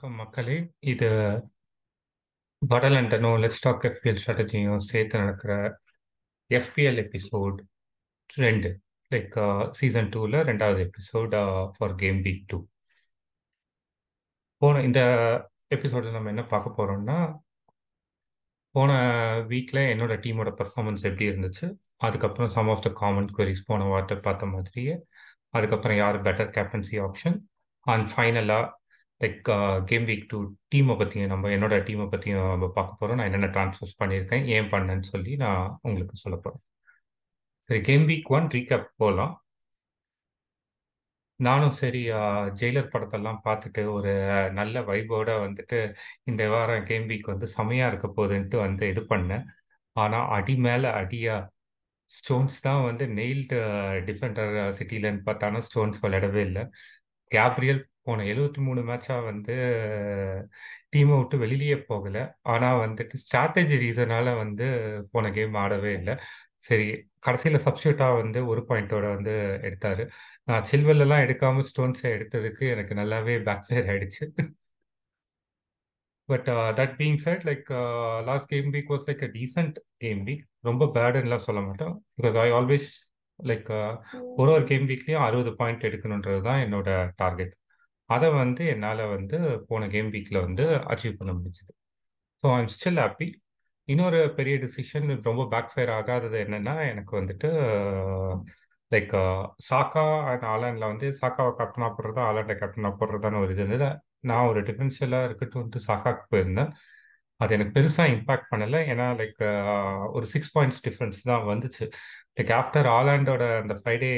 வணக்கம் மக்களே. இது வடலண்டனும் லெட்ஸ் டாக் எஃபிஎல் ஸ்ட்ராட்டஜியும் சேர்த்து நடக்கிற எஃபிஎல் எபிசோட் ரெண்டு லைக் சீசன் 2ல 2வது episode for game week two போன இந்த எபிசோடில் நம்ம என்ன பார்க்க போகிறோம்னா போன வீக்கில் என்னோட டீமோட பெர்ஃபார்மன்ஸ் எப்படி இருந்துச்சு? அதுக்கப்புறம் some of the common queries போன வார்த்தை பார்த்த மாதிரியே, அதுக்கப்புறம் யார் பெட்டர் கேப்டன்சி ஆப்ஷன் அண்ட் ஃபைனலாக லைக் கேம் வீக் டூ டீமை பற்றியும் நம்ம என்னோட டீமை பற்றியும் நம்ம பார்க்க போகிறோம் நான் என்னென்ன ட்ரான்ஸ்ஃபர்ஸ் பண்ணியிருக்கேன், ஏன் பண்ணேன்னு சொல்லி நான் உங்களுக்கு சொல்ல போகிறேன் சரி கேம் வீக் ஒன் ரீகேப் போகலாம் நானும் சரி ஜெயிலர் படத்தெல்லாம் பார்த்துட்டு ஒரு நல்ல வைபோட வந்துட்டு இந்த வாரம் கேம் வீக் வந்து செமையாக இருக்க போகுதுன்ட்டு வந்து இது பண்ணேன். ஆனால் அடி மேலே அடியாக ஸ்டோன்ஸ் தான் வந்து நெயில்டு டிஃபெண்டர் சிட்டிலன்னு பார்த்தாலும் ஸ்டோன்ஸ் விளையாடவே இல்லை. கேப்ரியல் போன எழுபத்தி மூணு மேட்சாக வந்து டீமை விட்டு வெளியிலேயே போகல. ஆனால் வந்துட்டு ஸ்ட்ராட்டஜி ரீசனால வந்து போன கேம் ஆடவே இல்லை சரி கடைசியில் சப்ஸ்டியூட்டாக வந்து ஒரு பாயிண்டோட வந்து எடுத்தாரு. நான் சில்வெல்லாம் எடுக்காமல் ஸ்டோன்ஸை எடுத்ததுக்கு எனக்கு நல்லாவே பேக் ஃபேர் ஆயிடுச்சு. But that being said like last game week was like a decent game week. ரொம்ப பேடுன்னுலாம் சொல்ல மாட்டேன். பிகாஸ் ஐ ஆல்வேஸ் லைக் ஒரு ஒரு கேம் வீக்லேயும் அறுபது பாயிண்ட் எடுக்கணுன்றது தான் என்னோட டார்கெட். அதை வந்து என்னால் வந்து போன கேம் வீக்கில் வந்து அச்சீவ் பண்ண முடிஞ்சது. ஸோ ஐம் ஸ்டில் ஹாப்பி இன்னொரு பெரிய டிசிஷன் ரொம்ப பேக் ஃபயர் ஆகாதது என்னென்னா எனக்கு வந்துட்டு லைக் சாக்கா அண்ட் ஆலண்டில் வந்து சாக்காவை கேப்டனாக போடுறதா, ஹாலண்ட கேப்டனாக போடுறதான்னு ஒரு இது இருந்தது. நான் ஒரு டிஃப்ரென்ஷியலாக இருக்கட்டும் வந்துட்டு சாக்காக்கு போயிருந்தேன். அது எனக்கு பெருசாக இம்பாக்ட் பண்ணலை ஏன்னா லைக் ஒரு சிக்ஸ் பாயிண்ட்ஸ் டிஃப்ரென்ஸ் தான் வந்துச்சு. லைக் ஆஃப்டர் ஆலாண்டோட அந்த ஃப்ரைடே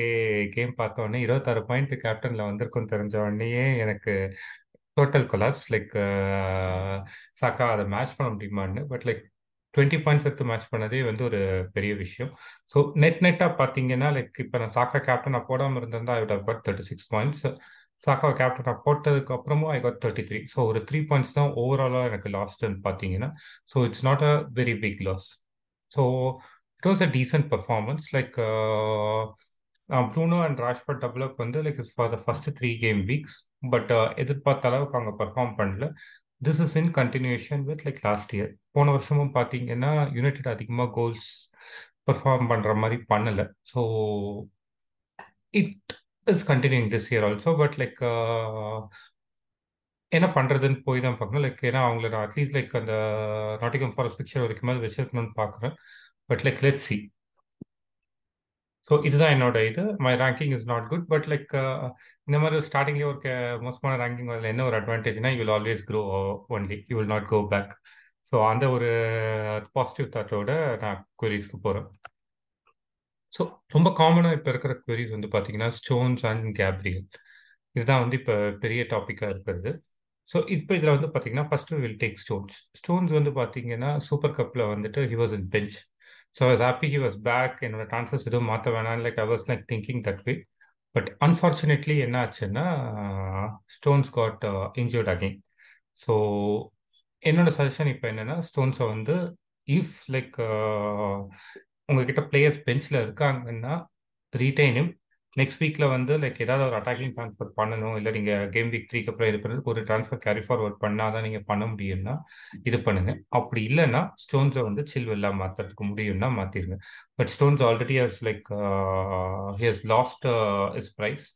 கேம் பார்த்த உடனே 26 பாயிண்ட் கேப்டனில் வந்திருக்கும்னு தெரிஞ்ச உடனேயே எனக்கு டோட்டல் கொலாப்ஸ். லைக் சாக்கா அதை மேட்ச் பண்ண முடியுமான்னு. பட் லைக் 20 பாயிண்ட்ஸ் எடுத்து மேட்ச் பண்ணதே வந்து ஒரு பெரிய விஷயம். ஸோ நெட் நெட்டாக பார்த்தீங்கன்னா, லைக் இப்போ நான் சாக்கா கேப்டன் நான் போடாமல் இருந்திருந்தா I would have got 36 points. சாக்காவ கேப்டனா போட்டதுக்கு அப்புறமும் ஐ காட் 33. ஸோ ஒரு த்ரீ பாயிண்ட்ஸ் தான் ஓவராலாக எனக்கு லாஸ்ட்டுன்னு பார்த்தீங்கன்னா. So it's not a very big loss. So it was a decent performance. Like Bruno and Rashford double வந்து like for the first three game weeks. But எதிர்பார்த்த அளவுக்கு அவங்க பெர்ஃபார்ம் பண்ணல. This is in continuation with like last year. போன வருஷமும் பார்த்தீங்கன்னா, United அதிகமாக goals perform பண்ணுற மாதிரி பண்ணலை so it it's continuing this year also. But like என்ன பண்றதுன்னு போய் தான் பார்க்கணும். லைக் ஏன்னா அவங்கள நான் அட்லீஸ்ட் லைக் அந்த நாட்டிகம் ஃபாரஸ்ட் பிக்சர் வரைக்குமாவது வச்சிருக்கணும்னு பார்க்குறேன். But like let see. So இதுதான் என்னோட இது. My ranking is not good. But like இந்த மாதிரி ஸ்டார்ட்டிங்லயே ஒரு மோசமான ரேங்கிங் வரதுல என்ன ஒரு அட்வான்டேஜ்னா, you will always grow only. You will not go back. So அந்த ஒரு uh, பாசிட்டிவ் தாட்டோட நான் குவரிஸ்க்கு போறேன். ஸோ ரொம்ப காமனாக இப்போ இருக்கிற குவரிஸ் வந்து பார்த்தீங்கன்னா, ஸ்டோன்ஸ் அண்ட் கேப்ரியல். இதுதான் வந்து இப்போ பெரிய டாப்பிக்காக இருக்கிறது. ஸோ இப்போ இதில் வந்து பார்த்தீங்கன்னா, first will take Stones. Stones வந்து பார்த்தீங்கன்னா, சூப்பர் கப்பில் வந்துட்டு he was in bench. So I was happy he was back. என்னோட ட்ரான்ஸ்ஃபர்ஸ் எதுவும் மாற்ற வேணாம் like I was like thinking that way. But unfortunately என்ன ஆச்சுன்னா, Stones got injured again so என்னோட சஜஷன் இப்போ என்னன்னா, ஸ்டோன்ஸை வந்து இஃப் லைக் uh, உங்ககிட்ட பிளேயர்ஸ் பெஞ்சில் இருக்காங்கன்னா, ரீடெயின் நெக்ஸ்ட் வீக்ல வந்து லைக் ஏதாவது ஒரு அட்டாக்கிங் ட்ரான்ஸ்ஃபர் பண்ணணும். இல்லை நீங்க கேம் வீக் த்ரீக்கு அப்புறம் இது ஒரு ட்ரான்ஸ்ஃபர் கேரி ஃபார்வர்ட் பண்ணால் தான் நீங்க பண்ண முடியும்னா, இது பண்ணுங்க. அப்படி இல்லைன்னா ஸ்டோன்ஸை வந்து சில்வெல்லா மாத்துறதுக்கு முடியும்னா மாத்திருங்க. But Stones already has like he has lost his price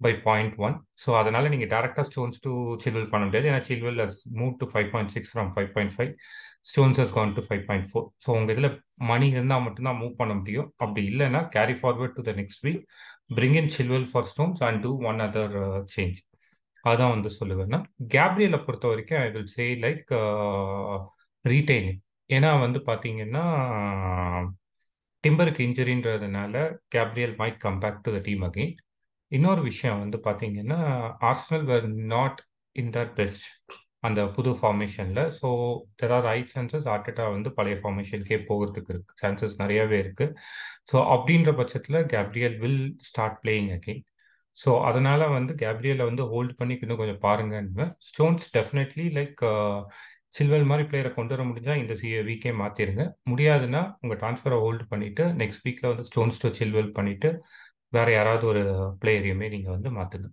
by 0.1. So அதனால நீங்கள் டேரெக்டாக ஸ்டோன்ஸ் டூ சில்வெல் பண்ண முடியாது. ஏன்னா Chilwell has moved to 5.6 from 5.5. Stones has gone to 5.4. So உங்கள் இதில் மணி இருந்தால் மட்டும்தான் மூவ் பண்ண முடியும். அப்படி இல்லைன்னா carry forward to the next week. Bring in Chilwell for Stones and do one other change. அதான் வந்து சொல்லுவேன்னா கேப்ரியலை பொறுத்த வரைக்கும் I will say like retaining ஏன்னா வந்து பார்த்தீங்கன்னா, டிம்பருக்கு இன்ஜுரின்றதுனால Gabriel might come back to the team again. இன்னொரு விஷயம் வந்து பார்த்தீங்கன்னா, Arsenal were not in their best அந்த புது ஃபார்மேஷனில் so there are high chances Arteta வந்து பழைய ஃபார்மேஷனுக்கே போகிறதுக்கு இருக்கு. சான்சஸ் நிறையாவே இருக்கு. ஸோ அப்படின்ற பட்சத்தில் Gabriel will start playing again so அதனால வந்து கேப்ரியலை வந்து ஹோல்ட் பண்ணி இன்னும் கொஞ்சம் பாருங்கன்னுவேன். ஸ்டோன்ஸ் டெஃபினெட்லி லைக் சில்வெல் மாதிரி பிளேயரை கொண்டு வர முடிஞ்சால் இந்த சி வீக்கே மாற்றிடுங்க முடியாதுன்னா, உங்கள் ட்ரான்ஸ்ஃபரை ஹோல்ட் பண்ணிவிட்டு நெக்ஸ்ட் வீக்கில் வந்து ஸ்டோன்ஸ் டு சில்வெல் பண்ணிவிட்டு வேற யாராவது ஒரு பிளேயரையுமே நீங்க வந்து மாத்துங்க.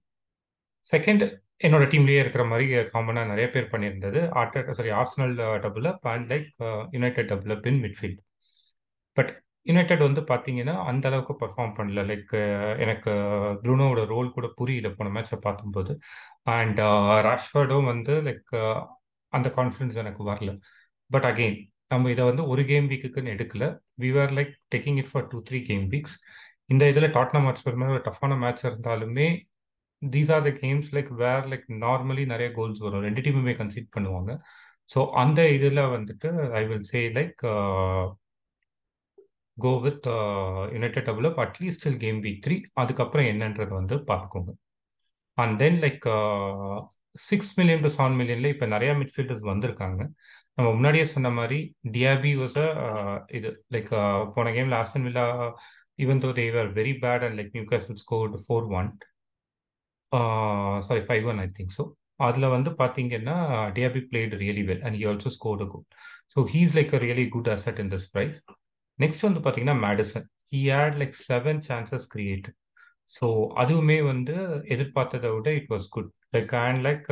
செகண்ட் என்னோட டீம்லேயே இருக்கிற மாதிரி காமனாக நிறைய பேர் பண்ணியிருந்தது. ஆட்ட sorry Arsenal double band like United double up in midfield but United வந்து பார்த்தீங்கன்னா அந்த அளவுக்கு பர்ஃபார்ம் பண்ணல. லைக் uh, எனக்கு ப்ரூனோட ரோல் கூட புரியல போன மேட்சை பார்க்கும்போது அண்ட் ராஷ்வர்டும் uh, வந்து லைக் uh, அந்த கான்ஃபிடன்ஸ் எனக்கு வரல. பட் அகெயின் நம்ம இதை வந்து ஒரு கேம் வீக்குக்குன்னு எடுக்கல. We are like taking it for two three game weeks இந்த இதில் டாட்னா மேட்ச் மாதிரி ஒரு டஃப்பான மேட்ச் இருந்தாலுமே these are the games like where like normally நிறைய கோல்ஸ் வரும். ரெண்டு டீமுமே கன்சீட் பண்ணுவாங்க. ஸோ அந்த இதில் வந்துட்டு I will say like go with United develop at least till game week three அதுக்கப்புறம் என்னன்றது வந்து பார்த்துக்கோங்க. And then like six million to seven மில்லியன்ல இப்போ நிறைய மிட்ஃபீல்டர்ஸ் வந்திருக்காங்க. நம்ம முன்னாடியே சொன்ன மாதிரி டியாபி வாஸ் uh, இது லைக் uh, போன கேம்ல Aston Villa even though they're very bad and like Newcastle scored four one sorry five one I think so அதில் வந்து பார்த்தீங்கன்னா Diaby played really well and he also scored good so he's like a really good asset in this price next வந்து பார்த்தீங்கன்னா Maddison he had like seven chances create so அதுவுமே வந்து எதிர்பார்த்ததை விட it was good like and like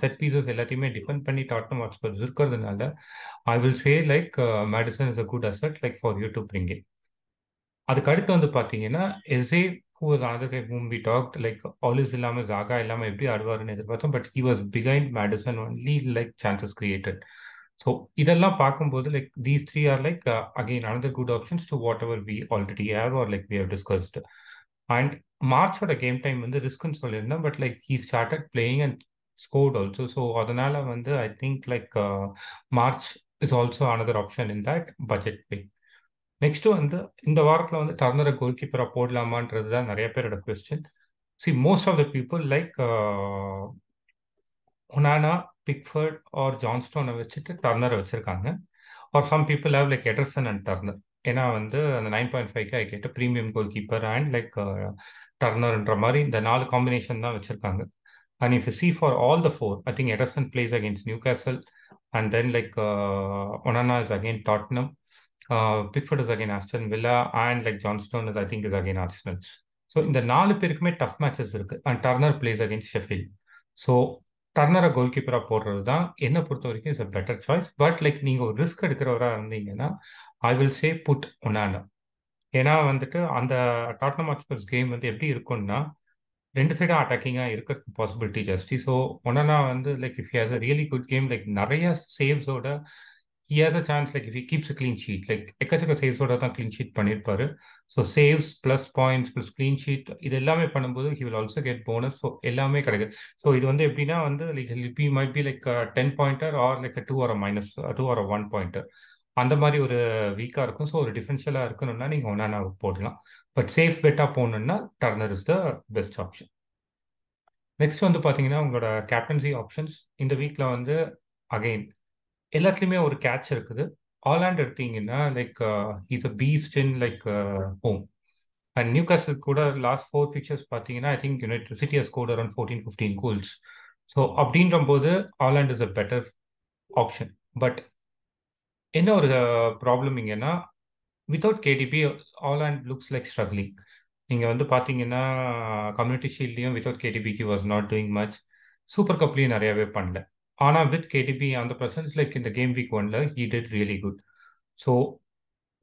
set pieces எல்லாத்தையுமே depend பண்ணி Tottenham Hotspurs இருக்கிறதுனால I will say like Maddison is a good asset like for you to bring it அதுக்கு அடுத்து வந்து பார்த்தீங்கன்னா SA who was another guy whom we talk like Alice இல்லாமல் ஜாகா இல்லாமல் எப்படி ஆடுவார்னு எதிர்பார்த்தோம் but he was behind Maddison only like chances created so இதெல்லாம் பார்க்கும்போது like these three are like again another good options to whatever we already have or like we have discussed and மார்ச்சோட game time வந்து ரிஸ்க்குன்னு சொல்லியிருந்தேன் but like he started playing and scored also so அதனால வந்து I think like March is also another option in that budget pick next வந்து இந்த வாரத்தில் வந்து டர்னரை கோல் கீப்பராக போடலாமான்றது தான் நிறைய பேரோட question see most of the people like Onana Pickford or ஜான்ஸ்டோனை வச்சுட்டு டர்னரை வச்சுருக்காங்க. Or some people have like Ederson and Turner ஏன்னா வந்து அந்த நைன் பாயிண்ட் ஃபைவ்க்கு ஐ கேட்ட premium goalkeeper and like டர்னர்ன்ற மாதிரி இந்த நாலு காம்பினேஷன் தான் வச்சுருக்காங்க. And if see for all the four I think Ederson plays against Newcastle and then like Onana is again Tottenham Pickford is again Aston Villa and like Johnstone is I think is again Arsenal so இந்த நாலு பேருக்குமே tough matches இருக்குது and Turner plays against Sheffield so டர்னரை கோல் கீப்பராக போடுறது தான். என்னை பொறுத்த வரைக்கும் is a better choice but like நீங்கள் ஒரு ரிஸ்க் எடுக்கிறவராக இருந்தீங்கன்னா ஐ வில் சே புட் ஒன்னான ஏன்னா வந்துட்டு அந்த டாட்னம் ஆக்ஸ்பர்ஸ் கேம் வந்து எப்படி இருக்கும்னா ரெண்டு சைடும் அட்டாக்கிங்காக இருக்க பாசிபிலிட்டி ஜாஸ்தி ஸோ ஒன்னா வந்து like if has a really good game like நிறைய சேவ்ஸோட he has a chance like if he keeps a sheet like எக்கச்சக்க சேவ்ஸோட தான் க்ளீன் ஷீட் பண்ணியிருப்பாரு so saves plus points plus clean sheet இது எல்லாமே பண்ணும்போது he will also get bonus so எல்லாமே கிடைக்குது. ஸோ இது வந்து எப்படின்னா வந்து like be might be like ten pointer or like two or minus two or one pointer அந்த மாதிரி ஒரு வீக்காக இருக்கும். ஸோ ஒரு டிஃபென்ஷியலாக இருக்கணும்னா நீங்கள் ஒன்னா போடலாம். பட் சேஃப் பெட்டாக போகணுன்னா Turner is the best option next வந்து பார்த்தீங்கன்னா உங்களோட கேப்டன்சி ஆப்ஷன்ஸ் இந்த வீக்கில் வந்து அகெயின் எல்லாத்துலேயுமே ஒரு கேட்ச் இருக்குது. ஆலாண்ட் எடுத்தீங்கன்னா like is a beast in like home and Newcastle கூட லாஸ்ட் ஃபோர் பிக்சர்ஸ் பார்த்தீங்கன்னா I think United City score around fourteen fifteen goals so அப்படின்ற போது Haaland is a better option but என்ன ஒரு ப்ராப்ளம் இங்கன்னா without KDB Haaland looks like struggling நீங்கள் வந்து பார்த்தீங்கன்னா கம்யூனிட்டி ஷீல்ட்லேயும் without கேடிபிக்கு was not doing much super கப்லேயும் நிறையாவே பண்ணல. ஆனால் வித் கேடிபி அந்த பர்சன்ஸ் லைக் இந்த கேம் வீக் ஒன்ல he did really good so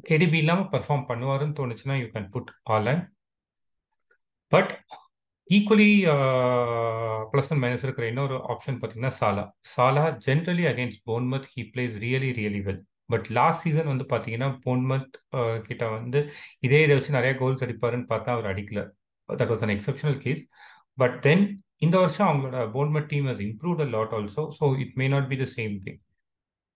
KDB இல்லாமல் பர்ஃபார்ம் பண்ணுவாருன்னு தோணுச்சுன்னா you can put Haaland but equally plus and minus இருக்கிற இன்னொரு ஆப்ஷன் பார்த்தீங்கன்னா Salah Salah generally against Bournemouth he plays really really well but last season வந்து பார்த்தீங்கன்னா Bournemouth கிட்ட வந்து இதே இதை வச்சு நிறைய கோல்ஸ் அடிப்பாருன்னு பார்த்தா அவர் அடிக்கல. That was an exceptional case but then இந்த வருஷம் அவங்களோட Bournemouth team has improved a lot also so it may not be the same thing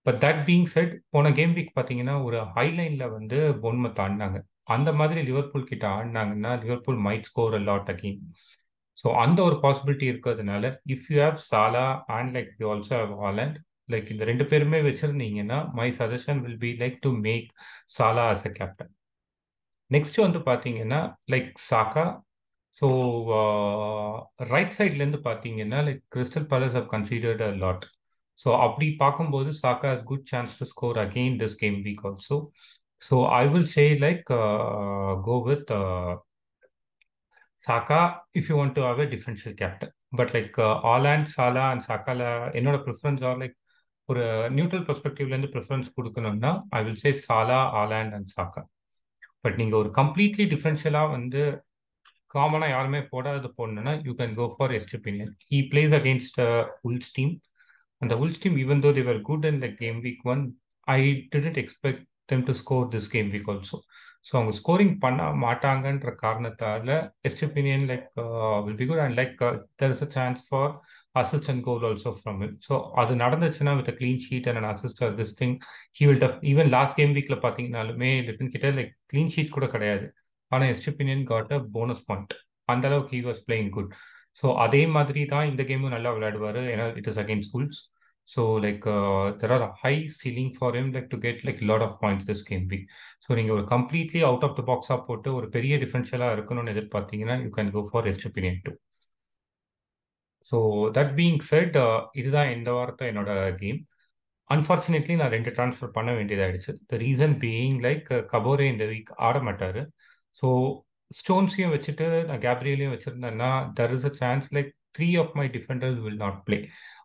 but that being said போன கேம் வீக் பார்த்தீங்கன்னா ஒரு ஹைலைனில் வந்து போன்மத் ஆடினாங்க. அந்த மாதிரி லிவர்பூல் கிட்ட ஆடினாங்கன்னா Liverpool might score a lot again so அந்த ஒரு பாசிபிலிட்டி இருக்கிறதுனால if you have Salah and like you also have Haaland like இந்த ரெண்டு பேருமே வச்சுருந்தீங்கன்னா my suggestion will be like to make Salah as a captain next வந்து பார்த்தீங்கன்னா like Saka so right சைட்லேருந்து பார்த்தீங்கன்னா like Crystal Palace have considered a lot so அப்படி பார்க்கும்போது Saka has good chance to score again this game week also so I will say like go with Saka if you want to have a differential captain but like Haaland Salah and சாக்கால என்னோட preference are like ஒரு neutral பெர்ஸ்பெக்டிவ்லேருந்து preference கொடுக்கணும்னா I will say Salah Haaland and Saka but நீங்கள் ஒரு completely டிஃப்ரென்ஷியலாக வந்து காமனாக யாருமே போடாத போடணுன்னா you can go for Estupinan he plays against Wolves team அந்த Wolves team even though they're good in like game week one I didn't expect them to score this game week also so அவங்க scoring பண்ண மாட்டாங்கன்ற காரணத்தால் Estupinan like will be good and like there is a chance for assist and goal also from it so அது நடந்துச்சுன்னா with clean sheet and assist or this thing he will dub even last game வீக்ல பார்த்தீங்கனாலுமே Lytton கிட்ட like clean sheet கூட கிடையாது. ஆனால் Estupinan got a bonus point அந்த அளவுக்கு he was playing good so அதே மாதிரி தான் இந்த கேமும் நல்லா விளையாடுவார். ஏன்னா it is against schools so like there are high ceiling for M like to get like lot of points this game week so நீங்கள் ஒரு கம்ப்ளீட்லி அவுட் ஆஃப் த பாக்ஸாக போட்டு ஒரு பெரிய டிஃபரன்ஷியலாக இருக்கணும்னு எதிர்பார்த்தீங்கன்னா you can go for Estupinan too so that being said இதுதான் இந்த வாரத்தை என்னோட கேம் அன்ஃபார்ச்சுனேட்லி நான் ரெண்டு ட்ரான்ஸ்ஃபர் பண்ண வேண்டியதாயிடுச்சு. த ரீசன் பீயிங் லைக் கபோரே இந்த வீக் ஆட மாட்டார் ஸோ ஸ்டோன்ஸையும் வச்சுட்டு நான் கேப்ரியலையும் வச்சுருந்தேன்னா there is a chance like three of my defenders will not play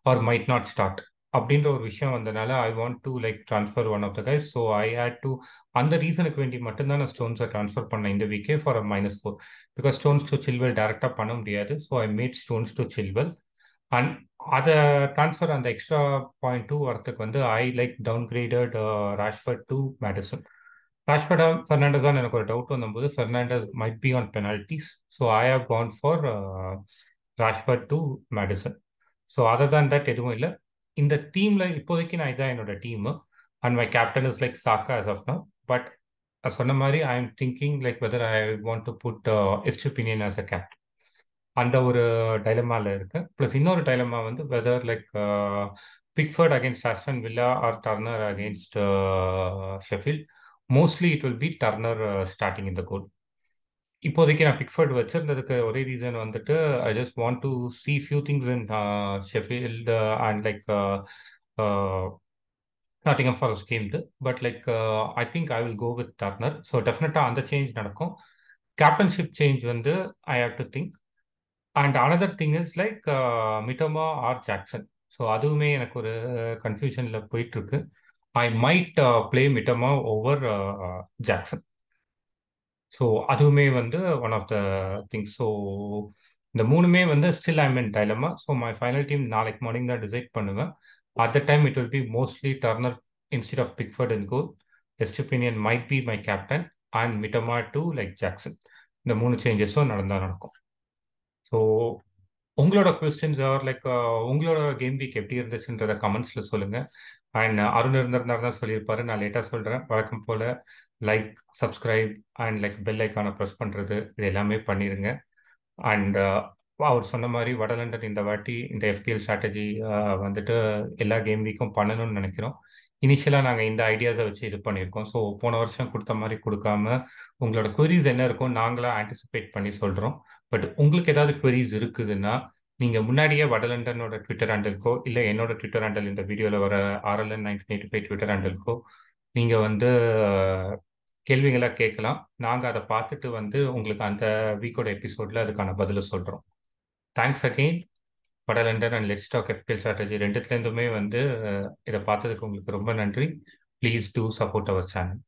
or might not start அப்படின்ற ஒரு விஷயம் வந்தனால I want to like transfer one of the guys so I had to அந்த ரீசனுக்கு வேண்டி மட்டும்தான் நான் ஸ்டோன்ஸை ட்ரான்ஸ்ஃபர் பண்ணேன் இந்த வீக்கே for a minus four because Stones to Chilwell டேரெக்டாக பண்ண முடியாது. So I made Stones to Chilwell and அதை ட்ரான்ஸ்ஃபர் அந்த எக்ஸ்ட்ரா பாயிண்ட் டூ வரத்துக்கு வந்து I like down graded Rashford to Madison ராஷ்பர்டா Fernandes தான் எனக்கு ஒரு டவுட் வந்தபோது. Fernandes might be on penalties so I have gone for Rashford to Madison so அதை தான் தட் எதுவும் இல்லை. இந்த டீமில் இப்போதைக்கு நான் இதான் என்னோட team and my captain is like Saka as of now but சொன்ன மாதிரி I am thinking like whether I want to put Estupinan as a captain அந்த ஒரு டைலமாவில் இருக்கு ப்ளஸ் இன்னொரு டைலமா வந்து whether like Pickford against Aston Villa or Turner against Sheffield mostly it will be Turner starting இந்த goal இப்போதைக்கு நான் Pickford வச்சிருந்ததுக்கு ஒரே ரீசன் வந்துட்டு I just want to see few things in Sheffield and like Nottingham Forest கேம்து but like I think I will go with Turner so டெஃபினட்டாக அந்த change நடக்கும். Captainship change வந்து I have to think and another thing is like Mitoma or Jackson so அதுவுமே எனக்கு ஒரு கன்ஃபியூஷனில் போயிட்டுருக்கு. I might play Mitoma over Jackson so அதுவுமே வந்து one of the things so இந்த மூணுமே வந்து still I mean dilemma so my final team நாளைக்கு மார்னிங் தான் டிசைட் பண்ணுவேன். At the time it will be mostly Turner instead of Pickford and goal Estupinan might be my captain and Mitoma to like Jackson இந்த மூணு சேஞ்சஸும் நடந்தால் நடக்கும். So உங்களோட questions are like உங்களோட கேம் வீக் எப்படி இருந்துச்சுன்றத கமெண்ட்ஸில் சொல்லுங்கள் அண்ட் uh, அருண் இருந்திருந்தார் தான் சொல்லியிருப்பாரு. நான் லேட்டாக சொல்கிறேன் வழக்கம் போல் like subscribe and like bell ஐக்கானை ப்ரெஸ் பண்ணுறது இது எல்லாமே பண்ணிடுங்க அண்ட் uh, அவர் சொன்ன மாதிரி வடலண்டன் இந்த வாட்டி இந்த எஃபிஎல் ஸ்ட்ராட்டஜி uh, வந்துட்டு எல்லா கேம் வீக்கும் பண்ணணும்னு நினைக்கிறோம். இனிஷியலாக நாங்கள் இந்த ஐடியாஸை வச்சு இது பண்ணியிருக்கோம். ஸோ போன வருஷம் கொடுத்த மாதிரி கொடுக்காம உங்களோட குவரிஸ் என்ன இருக்கும் நாங்களாக ஆன்டிசிபேட் பண்ணி சொல்கிறோம் பட் உங்களுக்கு ஏதாவது குவரிஸ் இருக்குதுன்னா நீங்கள் முன்னாடியே வடலண்டனோட ட்விட்டர் ஹேண்டலுக்கோ இல்லை என்னோட ட்விட்டர் ஹேண்டல் இந்த வீடியோவில் வர RLN nineteen eighty five Twitter ஹேண்டலுக்கோ நீங்கள் வந்து கேள்விகளை கேட்கலாம். நாங்கள் அதை பார்த்துட்டு வந்து உங்களுக்கு அந்த வீக்கோட எபிசோடில் அதுக்கான பதிலை சொல்கிறோம் thanks again வடலண்டன் and let's talk FPL strategy ரெண்டுத்துலேருந்துமே வந்து இதை பார்த்ததுக்கு உங்களுக்கு ரொம்ப நன்றி. Please do support our channel